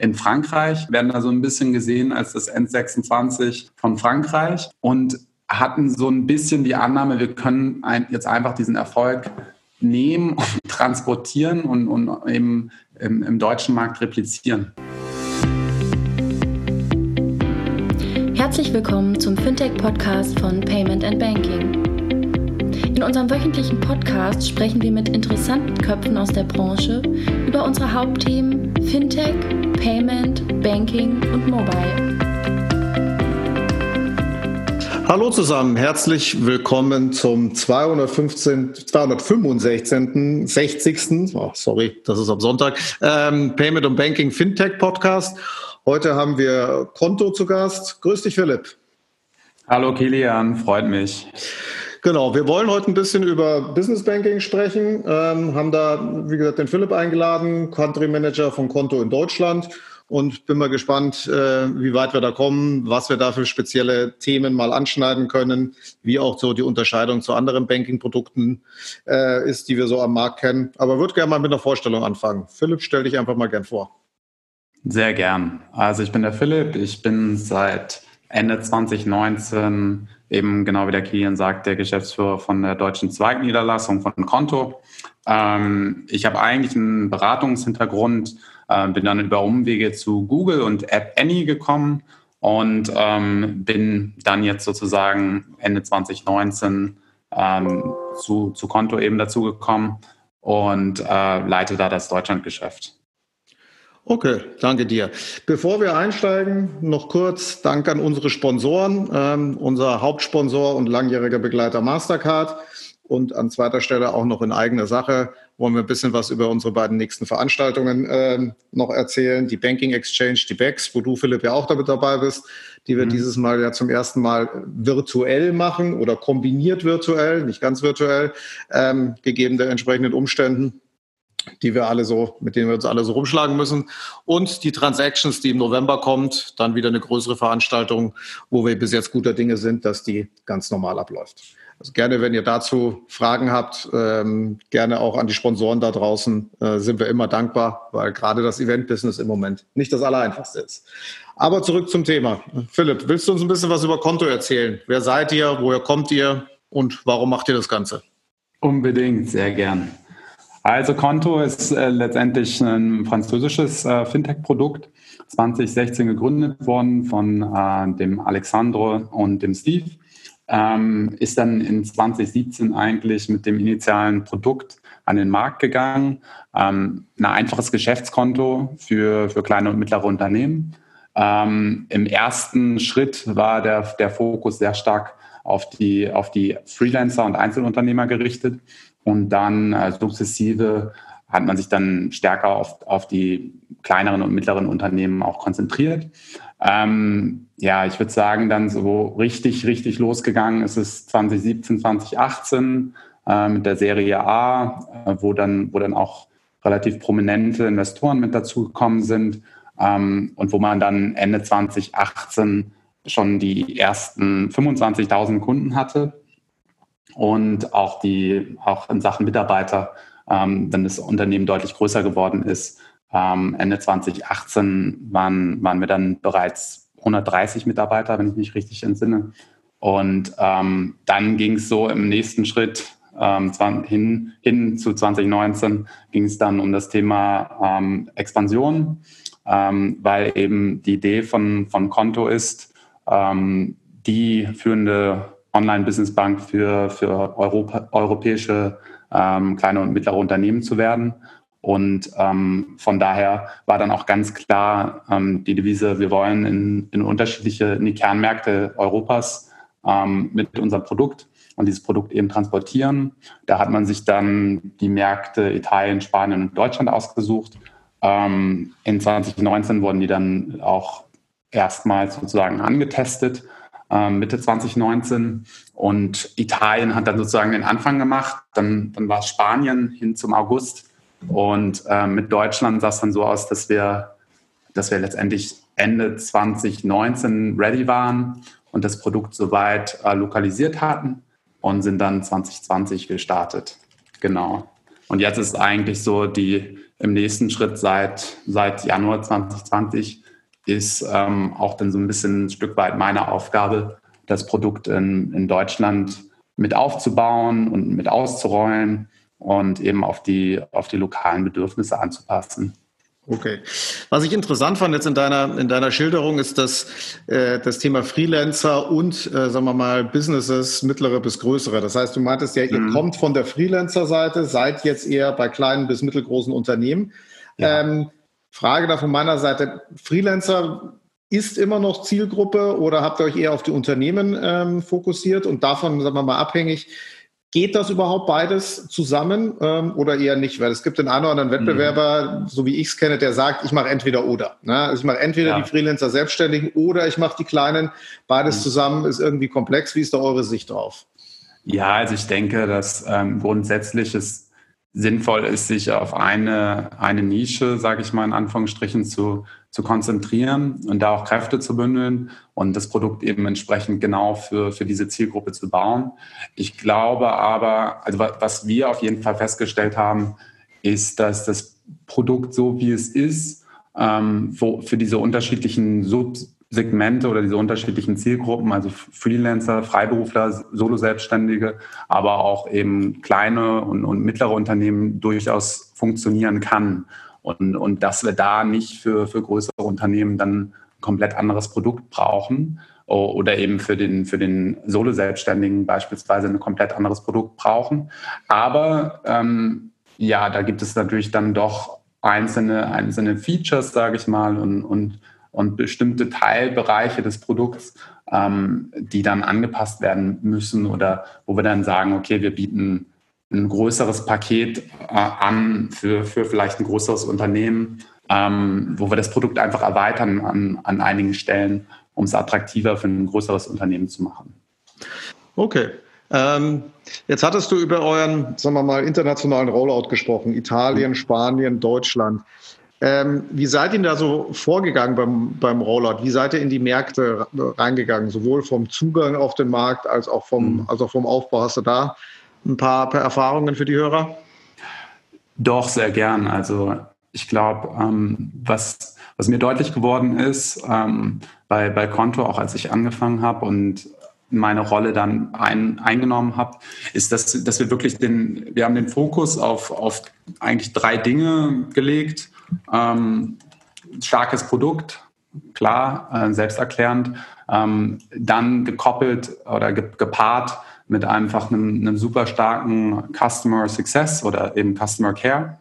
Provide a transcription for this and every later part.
in Frankreich, werden da so ein bisschen gesehen als das N26 von Frankreich und hatten so ein bisschen die Annahme, wir können jetzt einfach diesen Erfolg nehmen und transportieren und, und eben im, im deutschen Markt replizieren. Herzlich willkommen zum Fintech-Podcast von Payment and Banking. In unserem wöchentlichen Podcast sprechen wir mit interessanten Köpfen aus der Branche über unsere Hauptthemen Fintech, Payment, Banking und Mobile. Hallo zusammen, herzlich willkommen zum 215, 265. 60. Oh, sorry, das ist am Sonntag. Ähm, Payment und Banking Fintech Podcast. Heute haben wir Konto zu Gast. Grüß dich, Philipp. Hallo Kilian, freut mich. Genau, wir wollen heute ein bisschen über Business Banking sprechen. Ähm, haben da, wie gesagt, den Philipp eingeladen, Country Manager von Konto in Deutschland. Und bin mal gespannt, äh, wie weit wir da kommen, was wir da für spezielle Themen mal anschneiden können, wie auch so die Unterscheidung zu anderen Banking-Produkten äh, ist, die wir so am Markt kennen. Aber würde gerne mal mit einer Vorstellung anfangen. Philipp, stell dich einfach mal gern vor. Sehr gern. Also ich bin der Philipp. Ich bin seit Ende 2019 eben genau wie der Kilian sagt, der Geschäftsführer von der deutschen Zweigniederlassung von Konto. Ähm, ich habe eigentlich einen Beratungshintergrund, äh, bin dann über Umwege zu Google und App Annie gekommen und ähm, bin dann jetzt sozusagen Ende 2019 ähm, zu, zu Konto eben dazugekommen und äh, leite da das Deutschlandgeschäft. Okay, danke dir. Bevor wir einsteigen, noch kurz Dank an unsere Sponsoren, ähm, unser Hauptsponsor und langjähriger Begleiter Mastercard und an zweiter Stelle auch noch in eigener Sache wollen wir ein bisschen was über unsere beiden nächsten Veranstaltungen äh, noch erzählen. Die Banking Exchange, die BEX, wo du, Philipp, ja auch damit dabei bist, die wir mhm. dieses Mal ja zum ersten Mal virtuell machen oder kombiniert virtuell, nicht ganz virtuell, ähm, gegeben der entsprechenden Umständen die wir alle so, mit denen wir uns alle so rumschlagen müssen. Und die Transactions, die im November kommt, dann wieder eine größere Veranstaltung, wo wir bis jetzt guter Dinge sind, dass die ganz normal abläuft. Also gerne, wenn ihr dazu Fragen habt, ähm, gerne auch an die Sponsoren da draußen, äh, sind wir immer dankbar, weil gerade das Event-Business im Moment nicht das Allereinfachste ist. Aber zurück zum Thema. Philipp, willst du uns ein bisschen was über Konto erzählen? Wer seid ihr? Woher kommt ihr? Und warum macht ihr das Ganze? Unbedingt, sehr gern. Also Konto ist äh, letztendlich ein französisches äh, Fintech-Produkt, 2016 gegründet worden von äh, dem Alexandro und dem Steve. Ähm, ist dann in 2017 eigentlich mit dem initialen Produkt an den Markt gegangen. Ähm, ein einfaches Geschäftskonto für, für kleine und mittlere Unternehmen. Ähm, Im ersten Schritt war der, der Fokus sehr stark auf die, auf die Freelancer und Einzelunternehmer gerichtet. Und dann äh, sukzessive hat man sich dann stärker auf, auf die kleineren und mittleren Unternehmen auch konzentriert. Ähm, ja, ich würde sagen, dann so richtig, richtig losgegangen ist es 2017, 2018 äh, mit der Serie A, äh, wo, dann, wo dann auch relativ prominente Investoren mit dazugekommen sind ähm, und wo man dann Ende 2018 schon die ersten 25.000 Kunden hatte und auch die auch in Sachen Mitarbeiter, ähm, wenn das Unternehmen deutlich größer geworden ist. Ähm, Ende 2018 waren, waren wir dann bereits 130 Mitarbeiter, wenn ich mich richtig entsinne. Und ähm, dann ging es so im nächsten Schritt ähm, hin, hin zu 2019 ging es dann um das Thema ähm, Expansion, ähm, weil eben die Idee von, von Konto ist, ähm, die führende Online-Business-Bank für, für Europa, europäische ähm, kleine und mittlere Unternehmen zu werden. Und ähm, von daher war dann auch ganz klar ähm, die Devise, wir wollen in, in unterschiedliche in die Kernmärkte Europas ähm, mit unserem Produkt und dieses Produkt eben transportieren. Da hat man sich dann die Märkte Italien, Spanien und Deutschland ausgesucht. Ähm, in 2019 wurden die dann auch erstmals sozusagen angetestet Mitte 2019. Und Italien hat dann sozusagen den Anfang gemacht. Dann, dann war es Spanien hin zum August. Und äh, mit Deutschland sah es dann so aus, dass wir, dass wir letztendlich Ende 2019 ready waren und das Produkt soweit äh, lokalisiert hatten und sind dann 2020 gestartet. Genau. Und jetzt ist eigentlich so die im nächsten Schritt seit, seit Januar 2020 ist ähm, auch dann so ein bisschen ein Stück weit meine Aufgabe, das Produkt in, in Deutschland mit aufzubauen und mit auszurollen und eben auf die, auf die lokalen Bedürfnisse anzupassen. Okay. Was ich interessant fand jetzt in deiner, in deiner Schilderung ist, dass äh, das Thema Freelancer und, äh, sagen wir mal, Businesses, mittlere bis größere. Das heißt, du meintest ja, ihr mhm. kommt von der Freelancer-Seite, seid jetzt eher bei kleinen bis mittelgroßen Unternehmen. Ja. Ähm, Frage da von meiner Seite, Freelancer ist immer noch Zielgruppe oder habt ihr euch eher auf die Unternehmen ähm, fokussiert und davon, sagen wir mal, abhängig, Geht das überhaupt beides zusammen ähm, oder eher nicht? Weil es gibt den einen oder anderen Wettbewerber, mhm. so wie ich es kenne, der sagt, ich mache entweder oder. Ne? Also ich mache entweder ja. die Freelancer Selbstständigen oder ich mache die Kleinen. Beides mhm. zusammen ist irgendwie komplex. Wie ist da eure Sicht drauf? Ja, also ich denke, dass ähm, grundsätzlich es sinnvoll ist, sich auf eine, eine Nische, sage ich mal in Anführungsstrichen, zu, zu konzentrieren und da auch Kräfte zu bündeln und das Produkt eben entsprechend genau für, für diese Zielgruppe zu bauen. Ich glaube aber, also was wir auf jeden Fall festgestellt haben, ist, dass das Produkt so wie es ist, ähm, wo für diese unterschiedlichen Sub Segmente oder diese unterschiedlichen Zielgruppen, also Freelancer, Freiberufler, Solo-Selbstständige, aber auch eben kleine und, und mittlere Unternehmen durchaus funktionieren kann. Und, und dass wir da nicht für, für größere Unternehmen dann ein komplett anderes Produkt brauchen oder eben für den, für den Solo-Selbstständigen beispielsweise ein komplett anderes Produkt brauchen. Aber ähm, ja, da gibt es natürlich dann doch einzelne, einzelne Features, sage ich mal, und, und und bestimmte Teilbereiche des Produkts, ähm, die dann angepasst werden müssen oder wo wir dann sagen, okay, wir bieten ein größeres Paket äh, an für, für vielleicht ein größeres Unternehmen, ähm, wo wir das Produkt einfach erweitern an, an einigen Stellen, um es attraktiver für ein größeres Unternehmen zu machen. Okay. Ähm, jetzt hattest du über euren, sagen wir mal, internationalen Rollout gesprochen. Italien, Spanien, Deutschland. Ähm, wie seid ihr da so vorgegangen beim, beim Rollout? Wie seid ihr in die Märkte reingegangen, sowohl vom Zugang auf den Markt als auch vom, mhm. als auch vom Aufbau? Hast du da ein paar, paar Erfahrungen für die Hörer? Doch, sehr gern. Also ich glaube, ähm, was, was mir deutlich geworden ist ähm, bei, bei Konto, auch als ich angefangen habe und meine Rolle dann ein, eingenommen habe, ist, dass, dass wir wirklich den, wir haben den Fokus auf, auf eigentlich drei Dinge gelegt. Ähm, starkes Produkt, klar, äh, selbsterklärend. Ähm, dann gekoppelt oder ge gepaart mit einfach einem, einem, super starken Customer Success oder eben Customer Care.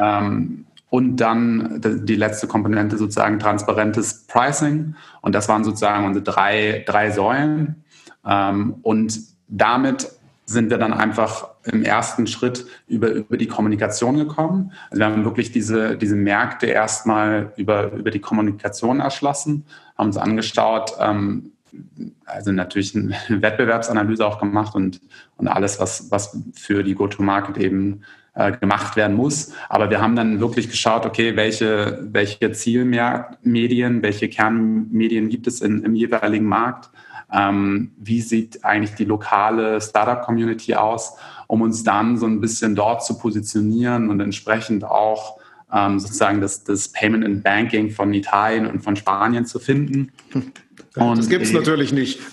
Ähm, und dann die letzte Komponente sozusagen transparentes Pricing. Und das waren sozusagen unsere drei, drei Säulen. Ähm, und damit sind wir dann einfach im ersten Schritt über, über die Kommunikation gekommen. Also wir haben wirklich diese, diese Märkte erstmal über, über die Kommunikation erschlossen, haben uns angeschaut, ähm, also natürlich eine Wettbewerbsanalyse auch gemacht und, und alles, was, was für die Go-to-Market eben äh, gemacht werden muss. Aber wir haben dann wirklich geschaut, okay, welche, welche Zielmedien, welche Kernmedien gibt es in, im jeweiligen Markt ähm, wie sieht eigentlich die lokale Startup-Community aus, um uns dann so ein bisschen dort zu positionieren und entsprechend auch ähm, sozusagen das, das Payment and Banking von Italien und von Spanien zu finden. Und das gibt es natürlich nicht.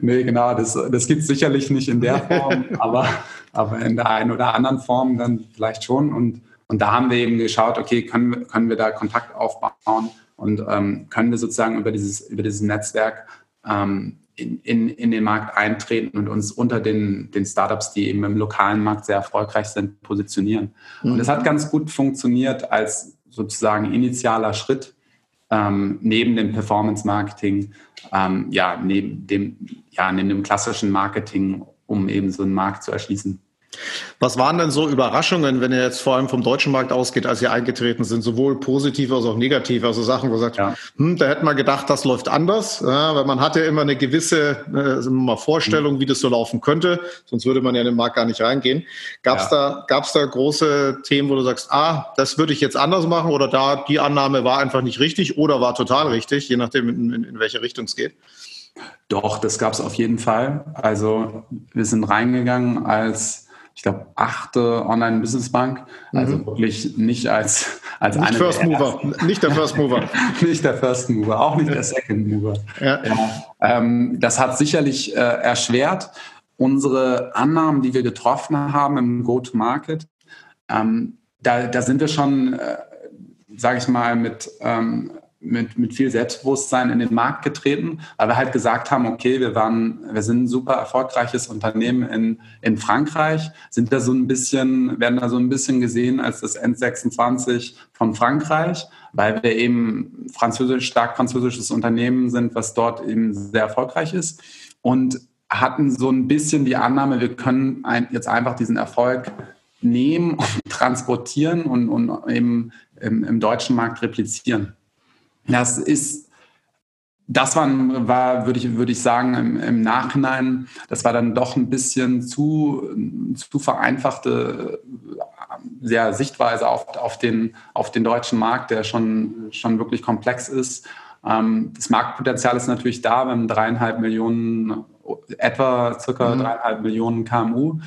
nee, genau, das, das gibt es sicherlich nicht in der Form, aber, aber in der einen oder anderen Form dann vielleicht schon. Und, und da haben wir eben geschaut, okay, können, können wir da Kontakt aufbauen und ähm, können wir sozusagen über dieses, über dieses Netzwerk ähm, in, in, in den Markt eintreten und uns unter den, den Startups, die eben im lokalen Markt sehr erfolgreich sind, positionieren. Mhm. Und es hat ganz gut funktioniert als sozusagen initialer Schritt ähm, neben dem Performance-Marketing, ähm, ja, neben dem, ja, neben dem klassischen Marketing, um eben so einen Markt zu erschließen. Was waren denn so Überraschungen, wenn ihr jetzt vor allem vom deutschen Markt ausgeht, als ihr eingetreten sind, sowohl positive als auch negative, also Sachen, wo ihr sagt, ja. hm, da hätte man gedacht, das läuft anders, ja, weil man hatte immer eine gewisse äh, mal Vorstellung, mhm. wie das so laufen könnte, sonst würde man ja in den Markt gar nicht reingehen. Gab es ja. da, gab's da große Themen, wo du sagst, ah, das würde ich jetzt anders machen oder da die Annahme war einfach nicht richtig oder war total richtig, je nachdem, in, in, in welche Richtung es geht? Doch, das gab es auf jeden Fall. Also wir sind reingegangen als ich glaube, achte Online-Business-Bank. Also mhm. wirklich nicht als, als nicht eine First Mover, nicht der First Mover. nicht der First Mover, auch nicht der Second Mover. Ja. ja ähm, das hat sicherlich äh, erschwert unsere Annahmen, die wir getroffen haben im Go-to-Market. Ähm, da, da sind wir schon, äh, sage ich mal, mit ähm, mit, mit viel Selbstbewusstsein in den Markt getreten, weil wir halt gesagt haben, okay, wir waren, wir sind ein super erfolgreiches Unternehmen in, in Frankreich, sind da so ein bisschen, werden da so ein bisschen gesehen als das N26 von Frankreich, weil wir eben französisch, stark französisches Unternehmen sind, was dort eben sehr erfolgreich ist und hatten so ein bisschen die Annahme, wir können ein, jetzt einfach diesen Erfolg nehmen und transportieren und, und eben im, im deutschen Markt replizieren. Das ist, das war, war würde ich, würde ich sagen, im, im, Nachhinein, das war dann doch ein bisschen zu, zu vereinfachte ja, Sichtweise auf, auf, den, auf den deutschen Markt, der schon, schon wirklich komplex ist. Ähm, das Marktpotenzial ist natürlich da, wir haben dreieinhalb Millionen, etwa circa mhm. dreieinhalb Millionen KMU.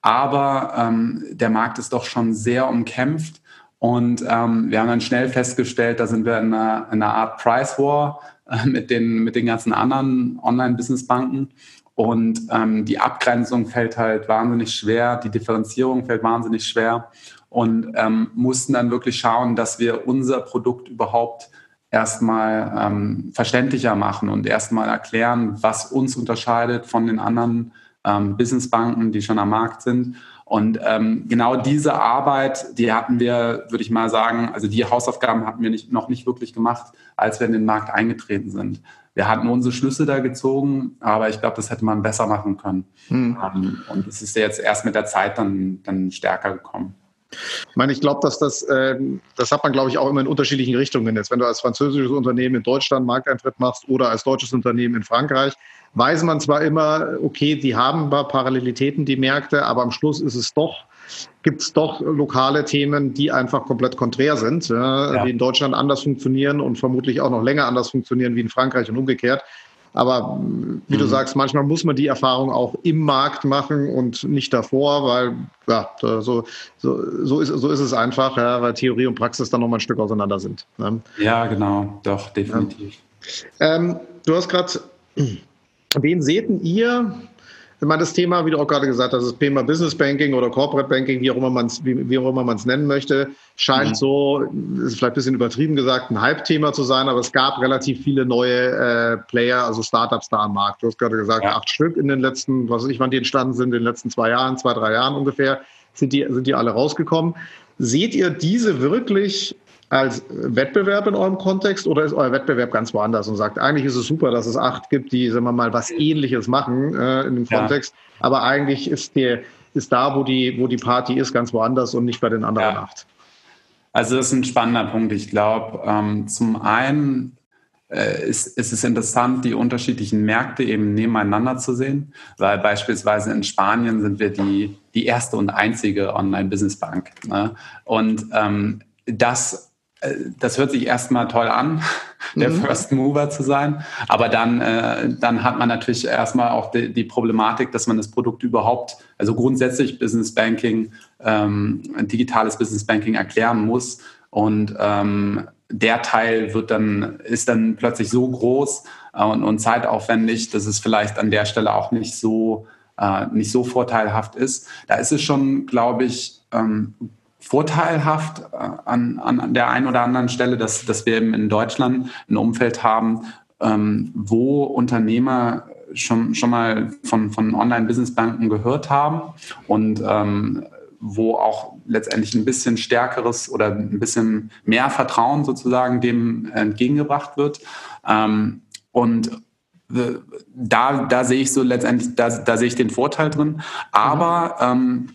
Aber ähm, der Markt ist doch schon sehr umkämpft. Und ähm, wir haben dann schnell festgestellt, da sind wir in einer, in einer Art Price War äh, mit, den, mit den ganzen anderen Online-Business-Banken. Und ähm, die Abgrenzung fällt halt wahnsinnig schwer, die Differenzierung fällt wahnsinnig schwer und ähm, mussten dann wirklich schauen, dass wir unser Produkt überhaupt erstmal ähm, verständlicher machen und erstmal erklären, was uns unterscheidet von den anderen ähm, Businessbanken, die schon am Markt sind und ähm, genau diese Arbeit, die hatten wir, würde ich mal sagen, also die Hausaufgaben hatten wir nicht, noch nicht wirklich gemacht, als wir in den Markt eingetreten sind. Wir hatten unsere Schlüsse da gezogen, aber ich glaube, das hätte man besser machen können. Hm. Ähm, und es ist jetzt erst mit der Zeit dann, dann stärker gekommen. Ich meine, ich glaube, dass das, äh, das hat man, glaube ich, auch immer in unterschiedlichen Richtungen. Jetzt, wenn du als französisches Unternehmen in Deutschland Markteintritt machst oder als deutsches Unternehmen in Frankreich, weiß man zwar immer, okay, die haben ein paar Parallelitäten, die Märkte, aber am Schluss ist es doch, gibt es doch lokale Themen, die einfach komplett konträr sind, ja, die in Deutschland anders funktionieren und vermutlich auch noch länger anders funktionieren wie in Frankreich und umgekehrt. Aber wie mhm. du sagst, manchmal muss man die Erfahrung auch im Markt machen und nicht davor, weil ja, so, so, so, ist, so ist es einfach, ja, weil Theorie und Praxis dann noch mal ein Stück auseinander sind. Ne? Ja, genau, doch, definitiv. Ja. Ähm, du hast gerade Wen seht ihr? Ich meine, das Thema, wie du auch gerade gesagt hast, das Thema Business Banking oder Corporate Banking, wie auch immer man es wie, wie auch immer man es nennen möchte, scheint mhm. so, ist vielleicht ein bisschen übertrieben gesagt, ein Hype-Thema zu sein, aber es gab relativ viele neue äh, Player, also Startups da am Markt. Du hast gerade gesagt, ja. acht Stück in den letzten, was weiß ich, wann die entstanden sind, in den letzten zwei Jahren, zwei, drei Jahren ungefähr, sind die, sind die alle rausgekommen. Seht ihr diese wirklich als Wettbewerb in eurem Kontext oder ist euer Wettbewerb ganz woanders und sagt, eigentlich ist es super, dass es acht gibt, die, sagen wir mal, was Ähnliches machen äh, in dem Kontext, ja. aber eigentlich ist der ist da, wo die, wo die Party ist, ganz woanders und nicht bei den anderen ja. acht. Also das ist ein spannender Punkt. Ich glaube, ähm, zum einen äh, ist, ist es interessant, die unterschiedlichen Märkte eben nebeneinander zu sehen, weil beispielsweise in Spanien sind wir die, die erste und einzige Online-Business-Bank. Ne? Und ähm, das das hört sich erstmal toll an, der mhm. First Mover zu sein. Aber dann, äh, dann hat man natürlich erstmal auch die, die, Problematik, dass man das Produkt überhaupt, also grundsätzlich Business Banking, ähm, digitales Business Banking erklären muss. Und ähm, der Teil wird dann, ist dann plötzlich so groß äh, und, und zeitaufwendig, dass es vielleicht an der Stelle auch nicht so, äh, nicht so vorteilhaft ist. Da ist es schon, glaube ich, ähm, vorteilhaft äh, an, an der einen oder anderen Stelle, dass, dass wir eben in Deutschland ein Umfeld haben, ähm, wo Unternehmer schon, schon mal von, von Online-Business-Banken gehört haben und ähm, wo auch letztendlich ein bisschen stärkeres oder ein bisschen mehr Vertrauen sozusagen dem entgegengebracht wird. Ähm, und äh, da, da sehe ich so letztendlich, da, da sehe ich den Vorteil drin. Aber ähm,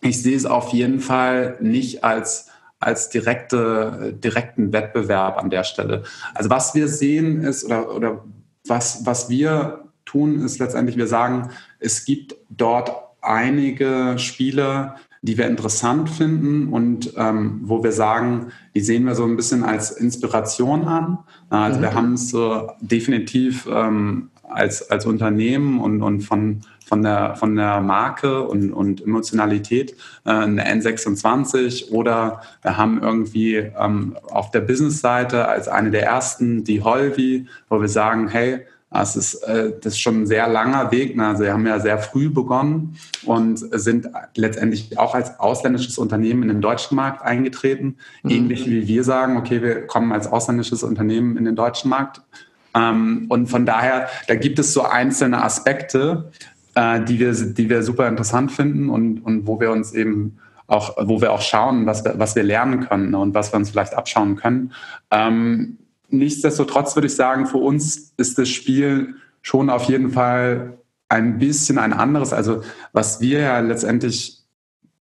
ich sehe es auf jeden Fall nicht als, als direkte, direkten Wettbewerb an der Stelle. Also was wir sehen ist, oder, oder was, was wir tun, ist letztendlich, wir sagen, es gibt dort einige Spiele, die wir interessant finden und ähm, wo wir sagen, die sehen wir so ein bisschen als Inspiration an. Also mhm. wir haben es so definitiv ähm, als, als Unternehmen und, und von, von, der, von der Marke und, und Emotionalität äh, eine N26 oder wir haben irgendwie ähm, auf der Business-Seite als eine der ersten die Holvi, wo wir sagen, hey, das ist, äh, das ist schon ein sehr langer Weg. Also wir haben ja sehr früh begonnen und sind letztendlich auch als ausländisches Unternehmen in den deutschen Markt eingetreten. Mhm. Ähnlich wie wir sagen, okay, wir kommen als ausländisches Unternehmen in den deutschen Markt. Ähm, und von daher, da gibt es so einzelne Aspekte, äh, die, wir, die wir super interessant finden und, und wo wir uns eben auch, wo wir auch schauen, was wir, was wir lernen können und was wir uns vielleicht abschauen können. Ähm, nichtsdestotrotz würde ich sagen, für uns ist das Spiel schon auf jeden Fall ein bisschen ein anderes. Also was wir ja letztendlich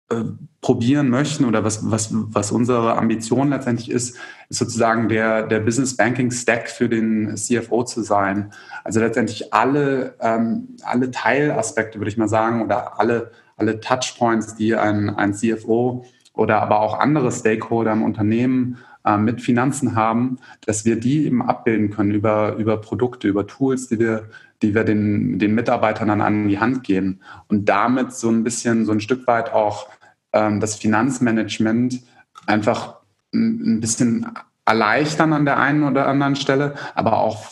äh, probieren möchten oder was, was, was unsere Ambition letztendlich ist, sozusagen der, der Business Banking Stack für den CFO zu sein. Also letztendlich alle, ähm, alle Teilaspekte, würde ich mal sagen, oder alle, alle Touchpoints, die ein, ein CFO oder aber auch andere Stakeholder im Unternehmen äh, mit Finanzen haben, dass wir die eben abbilden können über, über Produkte, über Tools, die wir, die wir den, den Mitarbeitern dann an die Hand geben und damit so ein bisschen, so ein Stück weit auch ähm, das Finanzmanagement einfach ein bisschen erleichtern an der einen oder anderen Stelle, aber auch,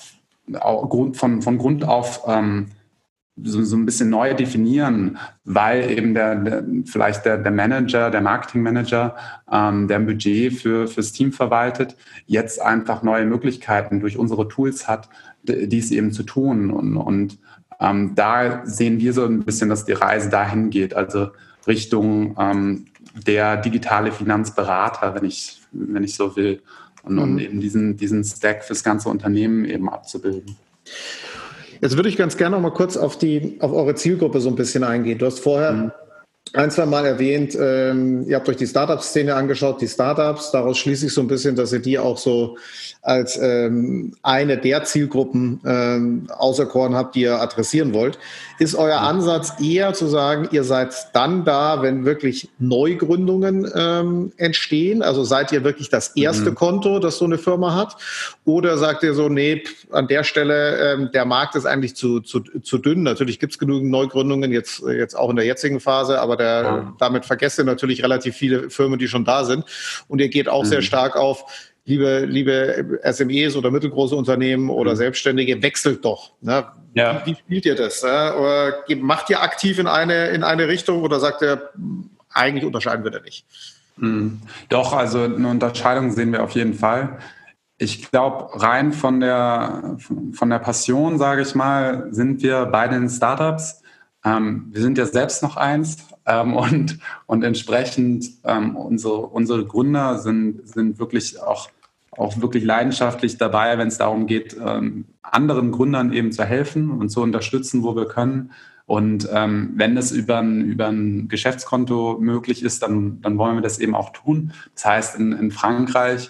von, von Grund auf ähm, so, so ein bisschen neu definieren, weil eben der, der vielleicht der, der Manager, der Marketingmanager, ähm, der ein Budget für fürs Team verwaltet, jetzt einfach neue Möglichkeiten durch unsere Tools hat, dies eben zu tun. Und, und ähm, da sehen wir so ein bisschen, dass die Reise dahin geht, also Richtung ähm, der digitale Finanzberater, wenn ich, wenn ich so will, und, mhm. und eben diesen, diesen Stack fürs ganze Unternehmen eben abzubilden. Jetzt würde ich ganz gerne noch mal kurz auf die, auf eure Zielgruppe so ein bisschen eingehen. Du hast vorher mhm. Ein, zwei Mal erwähnt, ähm, ihr habt euch die Startup-Szene angeschaut, die Startups. Daraus schließe ich so ein bisschen, dass ihr die auch so als ähm, eine der Zielgruppen ähm, auserkoren habt, die ihr adressieren wollt. Ist euer Ansatz eher zu sagen, ihr seid dann da, wenn wirklich Neugründungen ähm, entstehen? Also seid ihr wirklich das erste mhm. Konto, das so eine Firma hat? Oder sagt ihr so, nee, an der Stelle, ähm, der Markt ist eigentlich zu, zu, zu dünn. Natürlich gibt es genügend Neugründungen, jetzt, jetzt auch in der jetzigen Phase, aber der, ja. damit vergesst ihr natürlich relativ viele Firmen, die schon da sind. Und ihr geht auch mhm. sehr stark auf, liebe, liebe SMEs oder mittelgroße Unternehmen oder mhm. Selbstständige, wechselt doch. Ne? Ja. Wie, wie, spielt ihr das? Ne? Oder macht ihr aktiv in eine, in eine Richtung oder sagt ihr, eigentlich unterscheiden wir da nicht? Mhm. Doch, also eine Unterscheidung sehen wir auf jeden Fall. Ich glaube, rein von der, von der Passion, sage ich mal, sind wir beide in Startups. Ähm, wir sind ja selbst noch eins ähm, und, und entsprechend ähm, unsere, unsere Gründer sind, sind wirklich auch auch wirklich leidenschaftlich dabei, wenn es darum geht, ähm, anderen Gründern eben zu helfen und zu unterstützen, wo wir können. Und ähm, wenn es über ein, über ein Geschäftskonto möglich ist, dann, dann wollen wir das eben auch tun. Das heißt, in, in Frankreich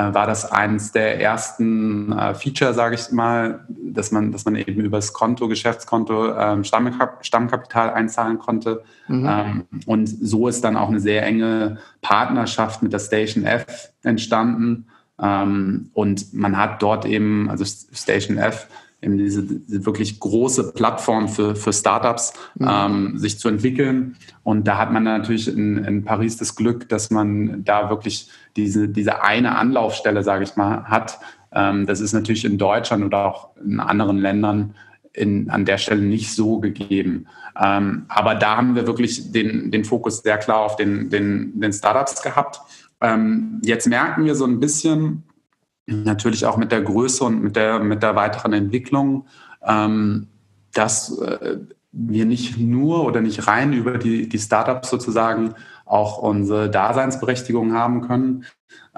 war das eines der ersten äh, Feature, sage ich mal, dass man, dass man eben über das Konto, Geschäftskonto ähm, Stammkap Stammkapital einzahlen konnte. Mhm. Ähm, und so ist dann auch eine sehr enge Partnerschaft mit der Station F entstanden ähm, und man hat dort eben, also Station F, eben diese, diese wirklich große Plattform für, für Startups, mhm. ähm, sich zu entwickeln. Und da hat man natürlich in, in Paris das Glück, dass man da wirklich diese, diese eine Anlaufstelle, sage ich mal, hat. Ähm, das ist natürlich in Deutschland oder auch in anderen Ländern in, an der Stelle nicht so gegeben. Ähm, aber da haben wir wirklich den, den Fokus sehr klar auf den, den, den Startups gehabt. Ähm, jetzt merken wir so ein bisschen, natürlich auch mit der Größe und mit der, mit der weiteren Entwicklung, ähm, dass äh, wir nicht nur oder nicht rein über die, die Startups sozusagen auch unsere Daseinsberechtigung haben können.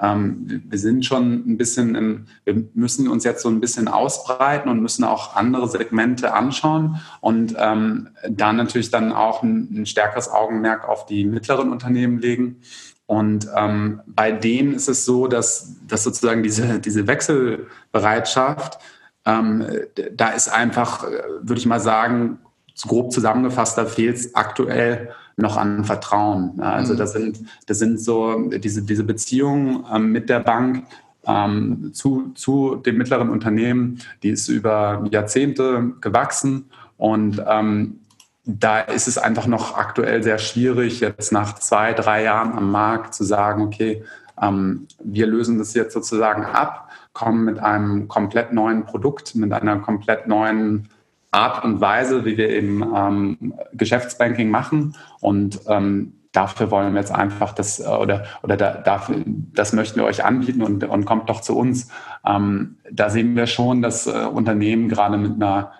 Ähm, wir sind schon ein bisschen, im, wir müssen uns jetzt so ein bisschen ausbreiten und müssen auch andere Segmente anschauen und ähm, dann natürlich dann auch ein, ein stärkeres Augenmerk auf die mittleren Unternehmen legen. Und ähm, bei denen ist es so, dass, dass sozusagen diese, diese Wechselbereitschaft, ähm, da ist einfach, äh, würde ich mal sagen, grob zusammengefasst, da fehlt es aktuell noch an Vertrauen. Also mhm. das sind, das sind so diese, diese Beziehungen ähm, mit der Bank, ähm, zu, zu dem mittleren Unternehmen, die ist über Jahrzehnte gewachsen und ähm, da ist es einfach noch aktuell sehr schwierig, jetzt nach zwei, drei Jahren am Markt zu sagen, okay, ähm, wir lösen das jetzt sozusagen ab, kommen mit einem komplett neuen Produkt, mit einer komplett neuen Art und Weise, wie wir eben ähm, Geschäftsbanking machen. Und ähm, dafür wollen wir jetzt einfach das oder, oder da, dafür, das möchten wir euch anbieten und, und kommt doch zu uns. Ähm, da sehen wir schon, dass äh, Unternehmen gerade mit einer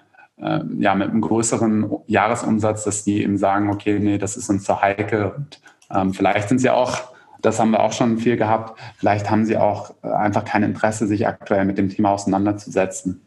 äh, ja, mit einem größeren Jahresumsatz, dass die eben sagen, okay, nee, das ist uns zu heikel. Und ähm, vielleicht sind sie auch, das haben wir auch schon viel gehabt, vielleicht haben sie auch äh, einfach kein Interesse, sich aktuell mit dem Thema auseinanderzusetzen.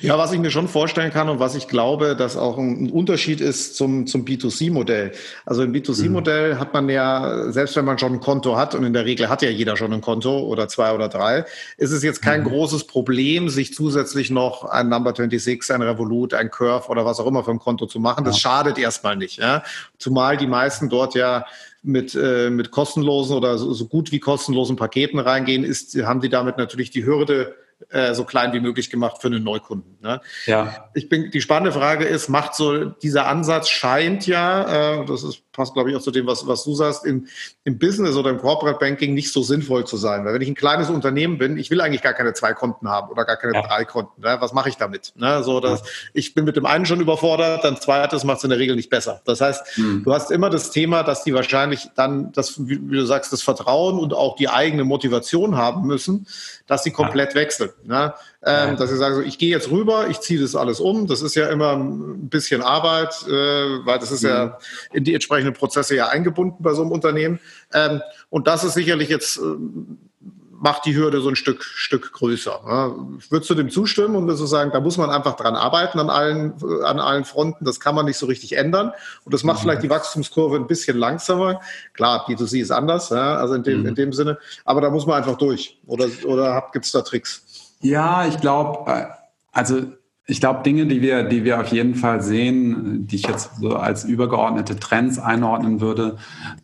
Ja, was ich mir schon vorstellen kann und was ich glaube, dass auch ein Unterschied ist zum, zum B2C-Modell. Also im B2C-Modell mhm. hat man ja, selbst wenn man schon ein Konto hat, und in der Regel hat ja jeder schon ein Konto oder zwei oder drei, ist es jetzt kein mhm. großes Problem, sich zusätzlich noch ein Number 26, ein Revolut, ein Curve oder was auch immer für ein Konto zu machen. Das schadet erstmal nicht. Ja? Zumal die meisten dort ja mit, äh, mit kostenlosen oder so, so gut wie kostenlosen Paketen reingehen, ist, haben die damit natürlich die Hürde äh, so klein wie möglich gemacht für einen Neukunden. Ne? Ja. Ich bin, die spannende Frage ist, macht so dieser Ansatz scheint ja, äh, das ist passt, glaube ich, auch zu dem, was, was du sagst, im, im Business oder im Corporate Banking nicht so sinnvoll zu sein. Weil wenn ich ein kleines Unternehmen bin, ich will eigentlich gar keine zwei Konten haben oder gar keine ja. drei Konten. Ne? Was mache ich damit? Ne? So, dass ja. Ich bin mit dem einen schon überfordert, dann zweites macht es in der Regel nicht besser. Das heißt, mhm. du hast immer das Thema, dass die wahrscheinlich dann, das, wie, wie, du sagst, das Vertrauen und auch die eigene Motivation haben müssen, dass sie komplett ja. wechseln. Ne? Ähm, dass sie sagen, so, ich gehe jetzt rüber, ich ziehe das alles um. Das ist ja immer ein bisschen Arbeit, äh, weil das ist mhm. ja in die entsprechenden Prozesse ja eingebunden bei so einem Unternehmen. Ähm, und das ist sicherlich jetzt, äh, macht die Hürde so ein Stück, Stück größer. Ja. Würdest du dem zustimmen und so sagen, da muss man einfach dran arbeiten an allen, an allen Fronten. Das kann man nicht so richtig ändern. Und das macht mhm. vielleicht die Wachstumskurve ein bisschen langsamer. Klar, B2C ist anders, ja, also in dem, mhm. in dem Sinne. Aber da muss man einfach durch. Oder, oder gibt es da Tricks? Ja, ich glaube, äh, also ich glaube, Dinge, die wir, die wir auf jeden Fall sehen, die ich jetzt so als übergeordnete Trends einordnen würde,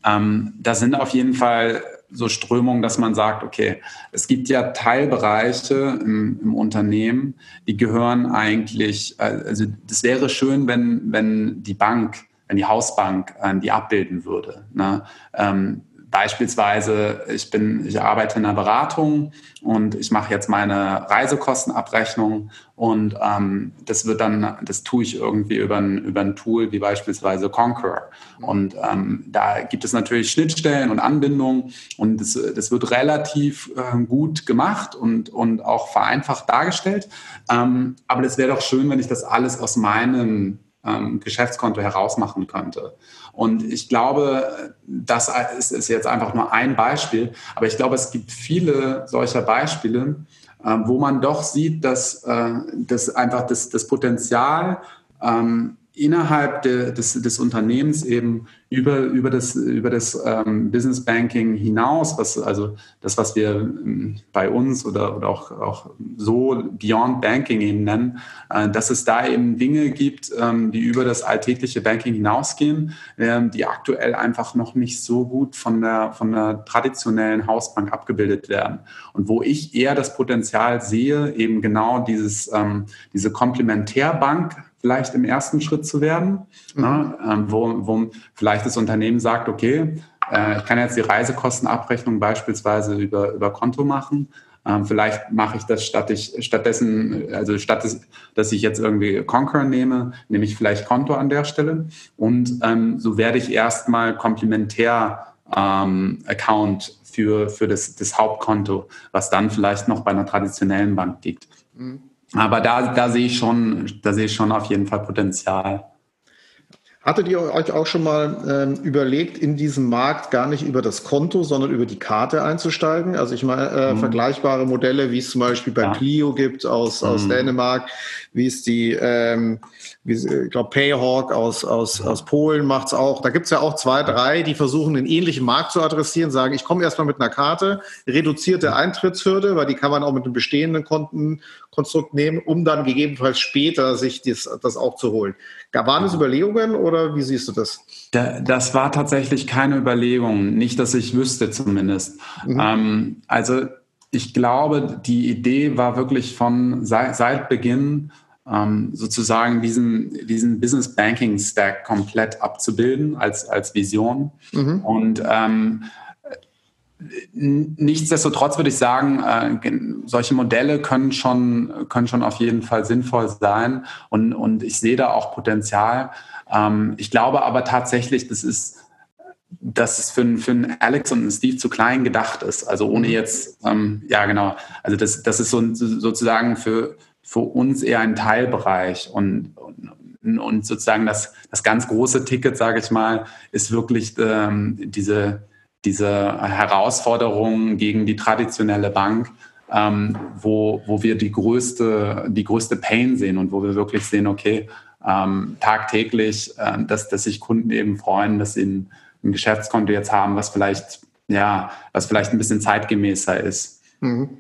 ähm, da sind auf jeden Fall so Strömungen, dass man sagt, okay, es gibt ja Teilbereiche im, im Unternehmen, die gehören eigentlich, äh, also das wäre schön, wenn, wenn die Bank, wenn die Hausbank äh, die abbilden würde. Ne? Ähm, Beispielsweise, ich bin, ich arbeite in einer Beratung und ich mache jetzt meine Reisekostenabrechnung und ähm, das wird dann, das tue ich irgendwie über ein, über ein Tool wie beispielsweise Concur. Und ähm, da gibt es natürlich Schnittstellen und Anbindungen und das, das wird relativ äh, gut gemacht und, und auch vereinfacht dargestellt. Ähm, aber es wäre doch schön, wenn ich das alles aus meinem ähm, Geschäftskonto herausmachen könnte. Und ich glaube, das ist, jetzt einfach nur ein Beispiel, aber ich glaube, es gibt viele solcher Beispiele, äh, wo man doch sieht, dass, äh, dass einfach das, das Potenzial ähm, innerhalb de, des, des Unternehmens eben über, über das, über das ähm, Business Banking hinaus, was, also das, was wir ähm, bei uns oder, oder auch, auch so Beyond Banking eben nennen, äh, dass es da eben Dinge gibt, ähm, die über das alltägliche Banking hinausgehen, äh, die aktuell einfach noch nicht so gut von der, von der traditionellen Hausbank abgebildet werden. Und wo ich eher das Potenzial sehe, eben genau dieses, ähm, diese Komplementärbank vielleicht im ersten Schritt zu werden, mhm. ne, äh, wo, wo vielleicht das Unternehmen sagt, okay, äh, ich kann jetzt die Reisekostenabrechnung beispielsweise über, über Konto machen. Ähm, vielleicht mache ich das statt ich, stattdessen, also statt des, dass ich jetzt irgendwie Conquer nehme, nehme ich vielleicht Konto an der Stelle. Und ähm, so werde ich erstmal komplementär ähm, Account für, für das, das Hauptkonto, was dann vielleicht noch bei einer traditionellen Bank liegt. Mhm. Aber da, da sehe ich schon, da sehe ich schon auf jeden Fall Potenzial. Hattet ihr euch auch schon mal ähm, überlegt, in diesem Markt gar nicht über das Konto, sondern über die Karte einzusteigen? Also ich meine, äh, mhm. vergleichbare Modelle, wie es zum Beispiel bei ja. Clio gibt aus, aus mhm. Dänemark, wie es die, ähm, wie, ich glaube, Payhawk aus, aus, aus Polen macht's auch. Da gibt's ja auch zwei, drei, die versuchen, den ähnlichen Markt zu adressieren, sagen, ich komme erstmal mit einer Karte, reduzierte Eintrittshürde, weil die kann man auch mit einem bestehenden Kontenkonstrukt nehmen, um dann gegebenenfalls später sich das, das auch zu holen. Waren es Überlegungen oder wie siehst du das? Das war tatsächlich keine Überlegung, nicht, dass ich wüsste zumindest. Mhm. Ähm, also ich glaube, die Idee war wirklich von seit, seit Beginn ähm, sozusagen diesen, diesen Business Banking Stack komplett abzubilden als, als Vision. Mhm. Und ähm, Nichtsdestotrotz würde ich sagen, äh, solche Modelle können schon, können schon auf jeden Fall sinnvoll sein und, und ich sehe da auch Potenzial. Ähm, ich glaube aber tatsächlich, das ist, dass es für, für einen Alex und einen Steve zu klein gedacht ist. Also ohne mhm. jetzt, ähm, ja genau, also das, das ist so, sozusagen für, für uns eher ein Teilbereich und, und, und sozusagen das, das ganz große Ticket, sage ich mal, ist wirklich ähm, diese, diese Herausforderung gegen die traditionelle Bank, ähm, wo, wo wir die größte, die größte Pain sehen und wo wir wirklich sehen, okay, ähm, tagtäglich, äh, dass, dass sich Kunden eben freuen, dass sie ein, Geschäftskonto jetzt haben, was vielleicht, ja, was vielleicht ein bisschen zeitgemäßer ist. Mhm.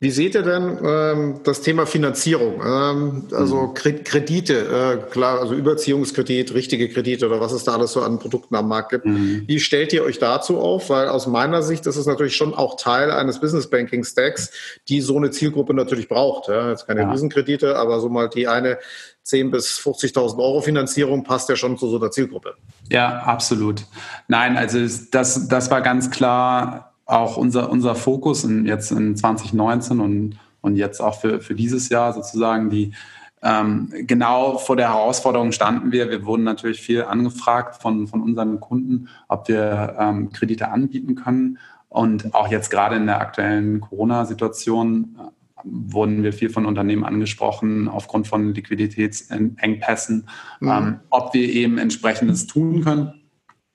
Wie seht ihr denn ähm, das Thema Finanzierung? Ähm, also mhm. Kredite, äh, klar, also Überziehungskredit, richtige Kredite oder was es da alles so an Produkten am Markt gibt. Mhm. Wie stellt ihr euch dazu auf? Weil aus meiner Sicht ist es natürlich schon auch Teil eines Business Banking Stacks, die so eine Zielgruppe natürlich braucht. Ja? Jetzt keine ja. Riesenkredite, aber so mal die eine 10.000 bis 50.000 Euro Finanzierung passt ja schon zu so einer Zielgruppe. Ja, absolut. Nein, also das, das war ganz klar auch unser, unser Fokus in, jetzt in 2019 und, und jetzt auch für, für dieses Jahr sozusagen die ähm, genau vor der Herausforderung standen wir. Wir wurden natürlich viel angefragt von, von unseren Kunden, ob wir ähm, Kredite anbieten können. Und auch jetzt gerade in der aktuellen Corona-Situation äh, wurden wir viel von Unternehmen angesprochen aufgrund von Liquiditätsengpässen, mhm. ähm, ob wir eben entsprechendes tun können.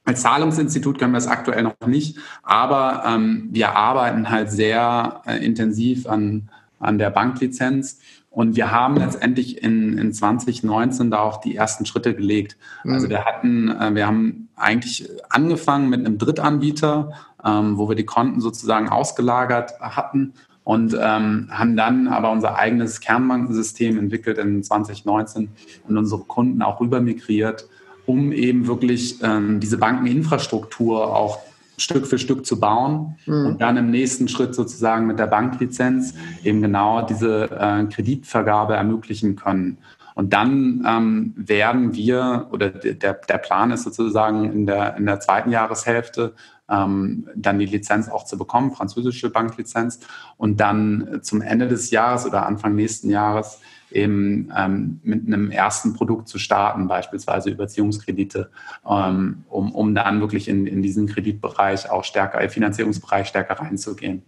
Als Zahlungsinstitut können wir es aktuell noch nicht, aber ähm, wir arbeiten halt sehr äh, intensiv an, an der Banklizenz und wir haben letztendlich in, in 2019 da auch die ersten Schritte gelegt. Mhm. Also wir hatten, äh, wir haben eigentlich angefangen mit einem Drittanbieter, ähm, wo wir die Konten sozusagen ausgelagert hatten und ähm, haben dann aber unser eigenes Kernbankensystem entwickelt in 2019 und unsere Kunden auch rüber migriert um eben wirklich ähm, diese Bankeninfrastruktur auch Stück für Stück zu bauen mhm. und dann im nächsten Schritt sozusagen mit der Banklizenz eben genau diese äh, Kreditvergabe ermöglichen können. Und dann ähm, werden wir, oder der, der Plan ist sozusagen in der, in der zweiten Jahreshälfte, ähm, dann die Lizenz auch zu bekommen, französische Banklizenz. Und dann zum Ende des Jahres oder Anfang nächsten Jahres eben ähm, mit einem ersten Produkt zu starten, beispielsweise Überziehungskredite, ähm, um, um dann wirklich in, in diesen Kreditbereich auch stärker, äh, Finanzierungsbereich stärker reinzugehen.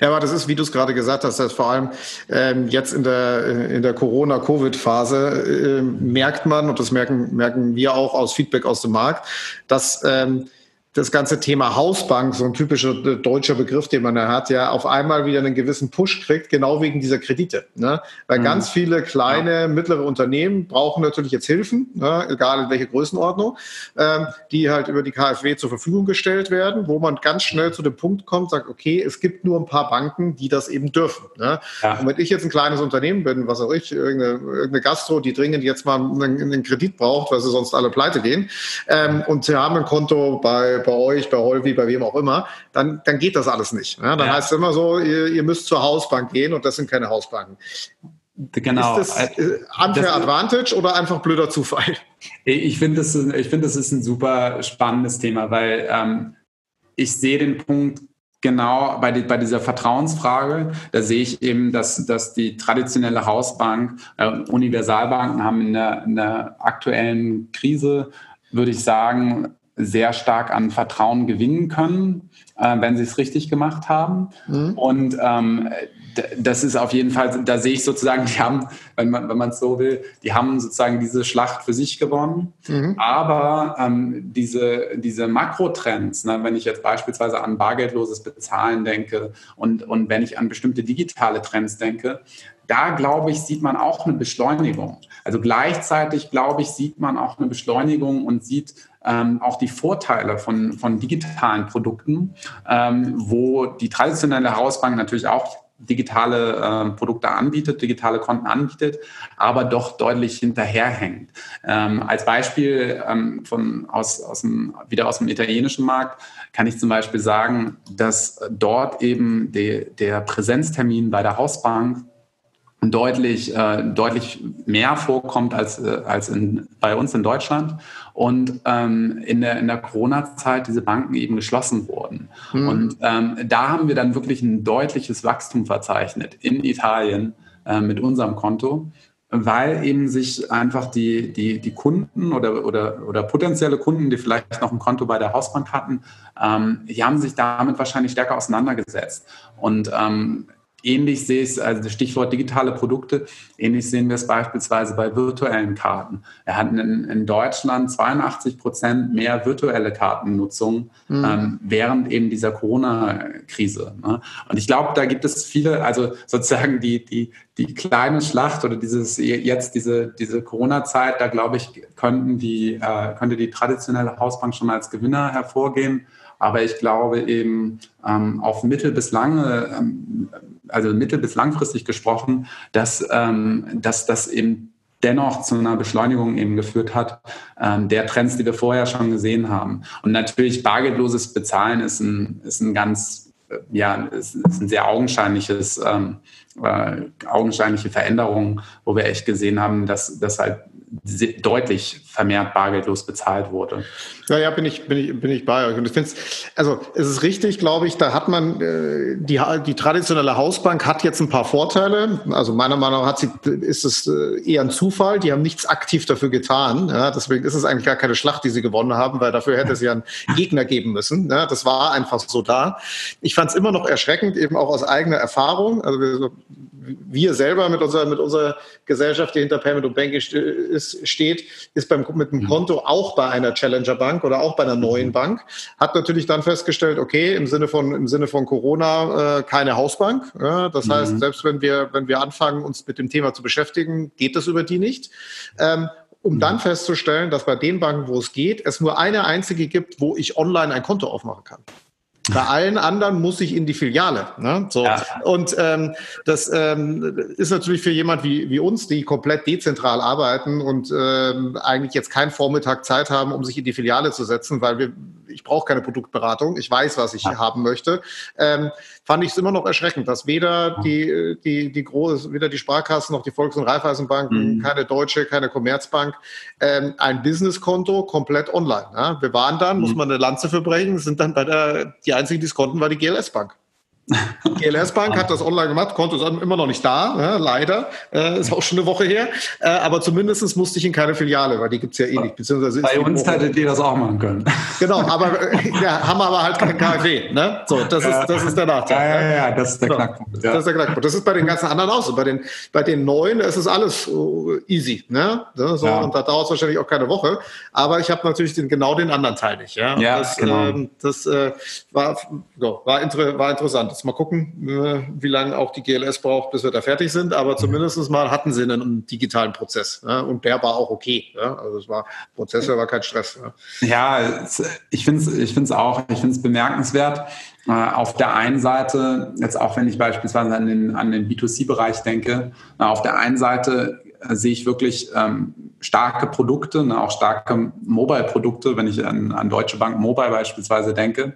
Ja, aber das ist, wie du es gerade gesagt hast, dass vor allem ähm, jetzt in der, äh, in der Corona-Covid-Phase äh, merkt man, und das merken, merken wir auch aus Feedback aus dem Markt, dass ähm, das ganze Thema Hausbank, so ein typischer äh, deutscher Begriff, den man da hat, ja auf einmal wieder einen gewissen Push kriegt, genau wegen dieser Kredite. Ne? Weil mhm. ganz viele kleine, ja. mittlere Unternehmen brauchen natürlich jetzt Hilfen, ne? egal in welche Größenordnung, ähm, die halt über die KfW zur Verfügung gestellt werden, wo man ganz schnell zu dem Punkt kommt, sagt, okay, es gibt nur ein paar Banken, die das eben dürfen. Ne? Ja. Und wenn ich jetzt ein kleines Unternehmen bin, was auch ich, irgendeine, irgendeine Gastro, die dringend jetzt mal einen, einen Kredit braucht, weil sie sonst alle pleite gehen, ähm, und sie haben ein Konto bei bei euch, bei Holvi, bei wem auch immer, dann, dann geht das alles nicht. Ja? Dann ja. heißt es immer so, ihr, ihr müsst zur Hausbank gehen und das sind keine Hausbanken. Genau. Ist das äh, unfair das, Advantage oder einfach blöder Zufall? Ich finde, das, find, das ist ein super spannendes Thema, weil ähm, ich sehe den Punkt genau bei, die, bei dieser Vertrauensfrage. Da sehe ich eben, dass, dass die traditionelle Hausbank, äh, Universalbanken haben in der, in der aktuellen Krise, würde ich sagen, sehr stark an Vertrauen gewinnen können, äh, wenn sie es richtig gemacht haben. Mhm. Und ähm, das ist auf jeden Fall, da sehe ich sozusagen, die haben, wenn man wenn man es so will, die haben sozusagen diese Schlacht für sich gewonnen. Mhm. Aber ähm, diese, diese Makrotrends, ne, wenn ich jetzt beispielsweise an bargeldloses Bezahlen denke und, und wenn ich an bestimmte digitale Trends denke, da glaube ich, sieht man auch eine Beschleunigung. Also gleichzeitig, glaube ich, sieht man auch eine Beschleunigung und sieht ähm, auch die Vorteile von, von digitalen Produkten, ähm, wo die traditionelle Hausbank natürlich auch digitale äh, Produkte anbietet, digitale Konten anbietet, aber doch deutlich hinterherhängt. Ähm, als Beispiel ähm, von aus, aus dem, wieder aus dem italienischen Markt kann ich zum Beispiel sagen, dass dort eben die, der Präsenztermin bei der Hausbank deutlich, äh, deutlich mehr vorkommt als, äh, als in, bei uns in Deutschland und ähm, in der, in der Corona-Zeit diese Banken eben geschlossen wurden. Mhm. Und ähm, da haben wir dann wirklich ein deutliches Wachstum verzeichnet in Italien äh, mit unserem Konto, weil eben sich einfach die, die, die Kunden oder, oder, oder potenzielle Kunden, die vielleicht noch ein Konto bei der Hausbank hatten, ähm, die haben sich damit wahrscheinlich stärker auseinandergesetzt. Und ähm, Ähnlich sehe ich es, also Stichwort digitale Produkte, ähnlich sehen wir es beispielsweise bei virtuellen Karten. Wir hatten in, in Deutschland 82 Prozent mehr virtuelle Kartennutzung mhm. ähm, während eben dieser Corona-Krise. Ne? Und ich glaube, da gibt es viele, also sozusagen die, die, die kleine Schlacht oder dieses jetzt diese, diese Corona-Zeit, da glaube ich, könnten die, äh, könnte die traditionelle Hausbank schon als Gewinner hervorgehen. Aber ich glaube eben ähm, auf mittel bis lange, ähm, also mittel bis langfristig gesprochen, dass, ähm, dass das eben dennoch zu einer Beschleunigung eben geführt hat, ähm, der Trends, die wir vorher schon gesehen haben. Und natürlich bargeldloses Bezahlen ist ein, ist ein ganz, äh, ja, ist, ist ein sehr augenscheinliches, ähm, äh, augenscheinliche Veränderung, wo wir echt gesehen haben, dass, dass halt deutlich vermehrt bargeldlos bezahlt wurde. Ja, ja, bin ich, bin ich, bin ich bei euch. Und ich finde also es ist richtig, glaube ich, da hat man, äh, die, die traditionelle Hausbank hat jetzt ein paar Vorteile. Also meiner Meinung nach hat sie, ist es äh, eher ein Zufall. Die haben nichts aktiv dafür getan. Ja, deswegen ist es eigentlich gar keine Schlacht, die sie gewonnen haben, weil dafür hätte es ja einen Gegner geben müssen. Ja, das war einfach so da. Ich fand es immer noch erschreckend, eben auch aus eigener Erfahrung. Also wir, wir selber mit unserer, mit unserer Gesellschaft, die hinter Payment und Banking ist, steht, ist beim, mit dem mhm. Konto auch bei einer Challenger Bank oder auch bei einer neuen mhm. Bank, hat natürlich dann festgestellt, okay, im Sinne von, im Sinne von Corona äh, keine Hausbank. Ja, das mhm. heißt, selbst wenn wir, wenn wir anfangen, uns mit dem Thema zu beschäftigen, geht das über die nicht. Ähm, um dann mhm. festzustellen, dass bei den Banken, wo es geht, es nur eine einzige gibt, wo ich online ein Konto aufmachen kann. Bei allen anderen muss ich in die Filiale. Ne? So. Ja. Und ähm, das ähm, ist natürlich für jemand wie, wie uns, die komplett dezentral arbeiten und ähm, eigentlich jetzt keinen Vormittag Zeit haben, um sich in die Filiale zu setzen, weil wir, ich brauche keine Produktberatung, ich weiß, was ich ja. haben möchte. Ähm, fand ich es immer noch erschreckend, dass weder die, die, die große, weder die Sparkassen noch die Volks- und Raiffeisenbanken, mhm. keine Deutsche, keine Commerzbank, ähm, ein Businesskonto komplett online. Ja? Wir waren dann, mhm. muss man eine Lanze verbrechen, sind dann bei der, die einzige, die es konnten, war die GLS Bank. GLS Bank hat das online gemacht, Konto ist immer noch nicht da, leider, äh, ist auch schon eine Woche her, äh, aber zumindest musste ich in keine Filiale, weil die gibt es ja eh nicht. Beziehungsweise Bei uns hättet ihr das auch machen können. Genau, aber äh, ja, haben aber halt kein KfW. Ne? So, das ist, das ist der Nachteil. Ja, ja, ja, das ist der Knackpunkt. Ja. Das ist der Knackpunkt. Das ist bei den ganzen anderen auch so. Bei den, bei den neuen ist es alles easy. Ne? So, ja. Und da dauert es wahrscheinlich auch keine Woche. Aber ich habe natürlich den, genau den anderen Teil nicht. Ja, ja das, genau. Ähm, das war, war, war interessant. Jetzt mal gucken, äh, wie lange auch die GLS braucht, bis wir da fertig sind. Aber zumindest mal hatten sie einen digitalen Prozess. Ja? Und der war auch okay. Ja? Also es war, Prozessor war kein Stress. Ja, ja ich finde es ich find's auch, ich finde es bemerkenswert. Äh, auf der einen Seite, jetzt auch wenn ich beispielsweise an den, an den B2C-Bereich denke, auf der einen Seite äh, sehe ich wirklich ähm, starke Produkte, ne, auch starke Mobile-Produkte, wenn ich an, an Deutsche Bank Mobile beispielsweise denke.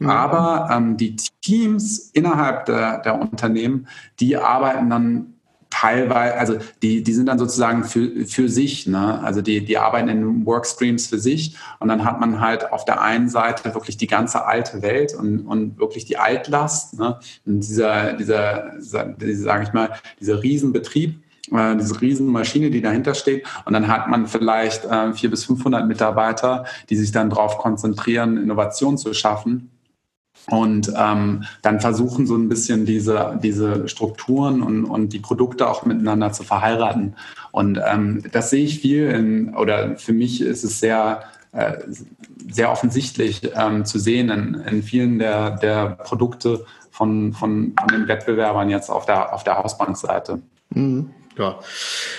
Mhm. Aber ähm, die Teams innerhalb der, der Unternehmen, die arbeiten dann teilweise, also die, die sind dann sozusagen für, für sich, ne? also die, die arbeiten in Workstreams für sich und dann hat man halt auf der einen Seite wirklich die ganze alte Welt und, und wirklich die Altlast ne? und dieser, dieser, dieser sage ich mal, dieser Riesenbetrieb, äh, diese Riesenmaschine, die dahinter steht. Und dann hat man vielleicht äh, vier bis 500 Mitarbeiter, die sich dann darauf konzentrieren, Innovation zu schaffen und ähm, dann versuchen so ein bisschen diese, diese Strukturen und, und die Produkte auch miteinander zu verheiraten. Und ähm, das sehe ich viel in, oder für mich ist es sehr, äh, sehr offensichtlich ähm, zu sehen in, in vielen der, der Produkte von, von, von den Wettbewerbern jetzt auf der, auf der Hausbankseite. Mhm. Ja,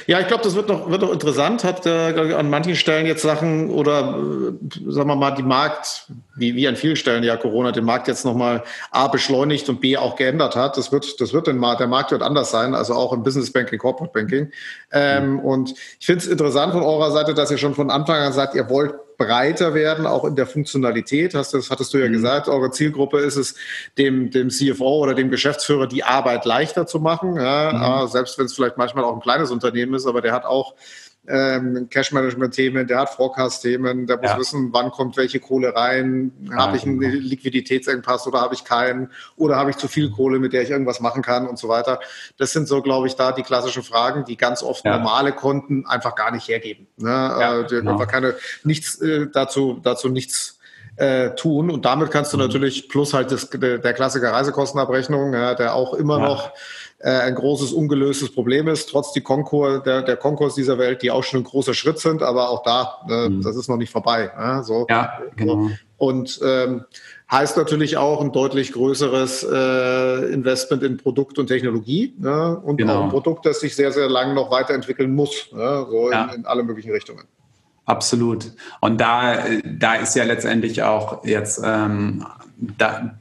ja ich glaube, das wird noch, wird noch interessant. Hat äh, an manchen Stellen jetzt Sachen oder äh, sagen wir mal, die Markt, wie, wie an vielen Stellen ja Corona den Markt jetzt nochmal A beschleunigt und B auch geändert hat. Das wird, das wird den Markt, der Markt wird anders sein, also auch im Business Banking, Corporate Banking. Ähm, und ich finde es interessant von eurer Seite, dass ihr schon von Anfang an sagt, ihr wollt breiter werden, auch in der Funktionalität. Hast, das hattest du ja mhm. gesagt, eure Zielgruppe ist es, dem, dem CFO oder dem Geschäftsführer die Arbeit leichter zu machen. Ja, mhm. Selbst wenn es vielleicht manchmal auch ein kleines Unternehmen ist, aber der hat auch ähm, Cash-Management-Themen, der hat Forecast-Themen, der muss ja. wissen, wann kommt welche Kohle rein, habe ich einen. Liquiditätsengpass oder habe ich keinen oder habe ich zu viel Kohle, mit der ich irgendwas machen kann und so weiter. Das sind so, glaube ich, da die klassischen Fragen, die ganz oft ja. normale Konten einfach gar nicht hergeben. Ne? Ja, äh, genau. einfach keine, nichts äh, dazu, dazu nichts äh, tun. Und damit kannst du mhm. natürlich plus halt das, der Klassiker Reisekostenabrechnung, ja, der auch immer ja. noch ein großes ungelöstes Problem ist, trotz die Konkurs, der, der Konkurs dieser Welt, die auch schon ein großer Schritt sind, aber auch da, äh, mhm. das ist noch nicht vorbei. Ja, so. ja genau. Und ähm, heißt natürlich auch ein deutlich größeres äh, Investment in Produkt und Technologie ne? und genau. auch ein Produkt, das sich sehr, sehr lang noch weiterentwickeln muss, ne? so ja. in, in alle möglichen Richtungen. Absolut. Und da, da ist ja letztendlich auch jetzt, ähm, da,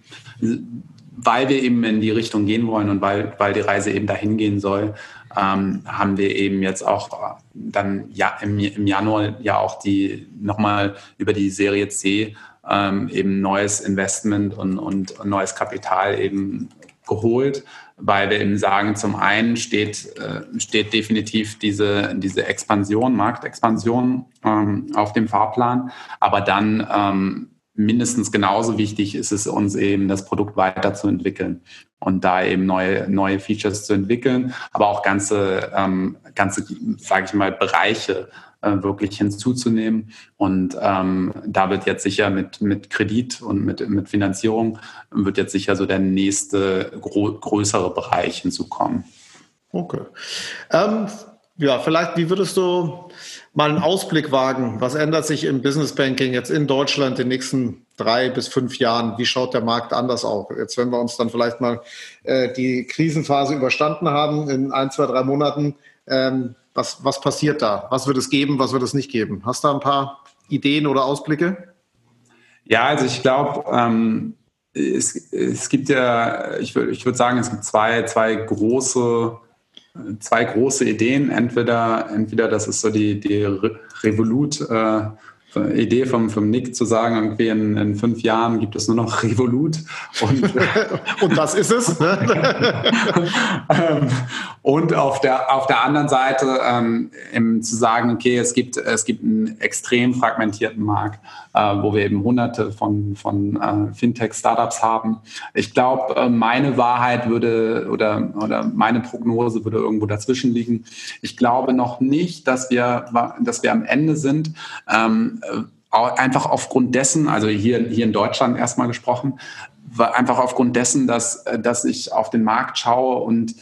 weil wir eben in die Richtung gehen wollen und weil, weil die Reise eben dahin gehen soll, ähm, haben wir eben jetzt auch dann ja, im, im Januar ja auch die nochmal über die Serie C ähm, eben neues Investment und, und neues Kapital eben geholt, weil wir eben sagen, zum einen steht, äh, steht definitiv diese, diese Expansion, Marktexpansion ähm, auf dem Fahrplan, aber dann ähm, mindestens genauso wichtig ist es uns eben, das Produkt weiterzuentwickeln und da eben neue, neue Features zu entwickeln, aber auch ganze, ähm, ganze, sage ich mal, Bereiche äh, wirklich hinzuzunehmen. Und ähm, da wird jetzt sicher mit, mit Kredit und mit, mit Finanzierung wird jetzt sicher so der nächste größere Bereich hinzukommen. Okay. Ähm, ja, vielleicht, wie würdest du mal einen Ausblick wagen? Was ändert sich im Business Banking jetzt in Deutschland in den nächsten drei bis fünf Jahren? Wie schaut der Markt anders aus? Jetzt, wenn wir uns dann vielleicht mal äh, die Krisenphase überstanden haben in ein, zwei, drei Monaten, ähm, was, was passiert da? Was wird es geben, was wird es nicht geben? Hast du da ein paar Ideen oder Ausblicke? Ja, also ich glaube, ähm, es, es gibt ja, ich würde ich würd sagen, es gibt zwei, zwei große zwei große Ideen. Entweder, entweder das ist so die, die Revolut, äh, Idee vom, vom Nick zu sagen, irgendwie in, in fünf Jahren gibt es nur noch Revolut. Und, und das ist es. Ne? Ähm, und auf der, auf der anderen Seite ähm, zu sagen, okay, es gibt, es gibt einen extrem fragmentierten Markt, äh, wo wir eben hunderte von, von äh, Fintech-Startups haben. Ich glaube, äh, meine Wahrheit würde oder, oder meine Prognose würde irgendwo dazwischen liegen. Ich glaube noch nicht, dass wir, dass wir am Ende sind. Ähm, äh, einfach aufgrund dessen, also hier, hier in Deutschland erstmal gesprochen, einfach aufgrund dessen, dass, äh, dass ich auf den Markt schaue und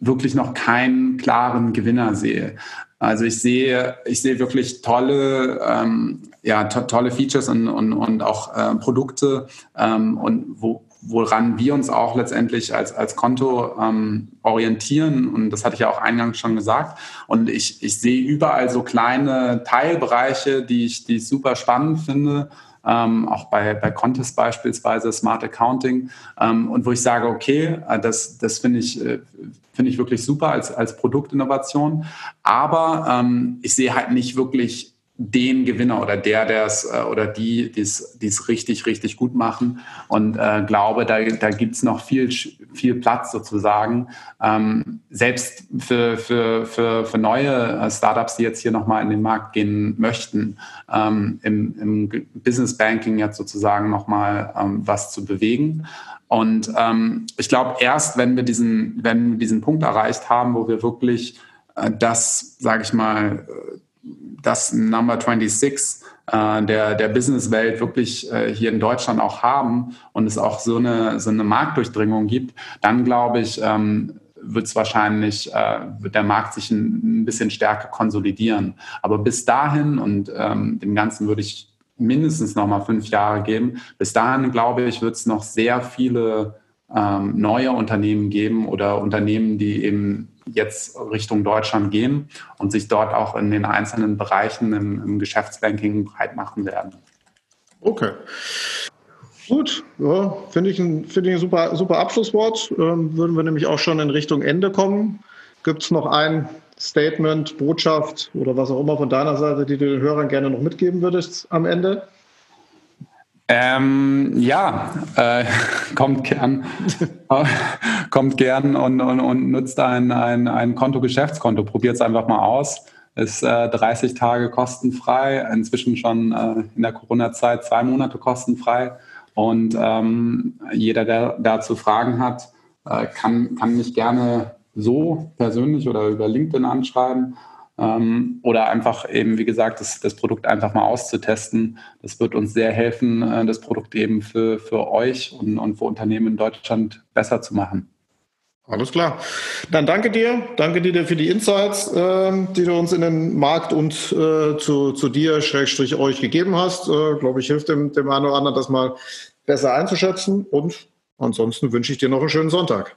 wirklich noch keinen klaren Gewinner sehe. Also ich sehe, ich sehe wirklich tolle, ähm, ja, to tolle Features und, und, und auch äh, Produkte ähm, und wo, woran wir uns auch letztendlich als, als Konto ähm, orientieren. Und das hatte ich ja auch eingangs schon gesagt. Und ich, ich sehe überall so kleine Teilbereiche, die ich, die ich super spannend finde. Ähm, auch bei, bei Contest beispielsweise, Smart Accounting. Ähm, und wo ich sage, okay, äh, das, das finde ich, äh, finde ich wirklich super als, als Produktinnovation. Aber ähm, ich sehe halt nicht wirklich den Gewinner oder der, der es äh, oder die, die es richtig, richtig gut machen. Und äh, glaube, da, da gibt es noch viel, viel Platz sozusagen. Ähm, selbst für, für, für, für neue äh, Startups, die jetzt hier nochmal in den Markt gehen möchten, ähm, im, im Business Banking jetzt sozusagen nochmal ähm, was zu bewegen. Und ähm, ich glaube, erst wenn wir diesen, wenn wir diesen Punkt erreicht haben, wo wir wirklich äh, das, sage ich mal, das Number 26 äh, der, der Businesswelt wirklich äh, hier in Deutschland auch haben und es auch so eine, so eine Marktdurchdringung gibt, dann glaube ich, ähm, wird es wahrscheinlich, äh, wird der Markt sich ein, ein, bisschen stärker konsolidieren. Aber bis dahin und ähm, dem Ganzen würde ich mindestens noch mal fünf Jahre geben. Bis dahin, glaube ich, wird es noch sehr viele ähm, neue Unternehmen geben oder Unternehmen, die eben jetzt Richtung Deutschland gehen und sich dort auch in den einzelnen Bereichen im, im Geschäftsbanking breit machen werden. Okay. Gut, ja, finde ich ein, find ich ein super, super Abschlusswort. Ähm, würden wir nämlich auch schon in Richtung Ende kommen. Gibt es noch ein Statement, Botschaft oder was auch immer von deiner Seite, die du den Hörern gerne noch mitgeben würdest am Ende? Ähm, ja, äh, kommt gern, kommt gern und, und, und nutzt ein, ein, ein Konto, Geschäftskonto. Probiert es einfach mal aus. Ist äh, 30 Tage kostenfrei, inzwischen schon äh, in der Corona-Zeit zwei Monate kostenfrei. Und ähm, jeder, der dazu Fragen hat, äh, kann, kann mich gerne so persönlich oder über LinkedIn anschreiben ähm, oder einfach eben, wie gesagt, das, das Produkt einfach mal auszutesten. Das wird uns sehr helfen, äh, das Produkt eben für, für euch und, und für Unternehmen in Deutschland besser zu machen. Alles klar. Dann danke dir. Danke dir für die Insights, äh, die du uns in den Markt und äh, zu, zu dir, Schrägstrich euch gegeben hast. Äh, Glaube ich, hilft dem, dem einen oder anderen, das mal besser einzuschätzen. Und ansonsten wünsche ich dir noch einen schönen Sonntag.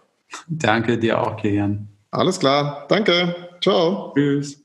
Danke dir auch, Kilian. Alles klar. Danke. Ciao. Tschüss.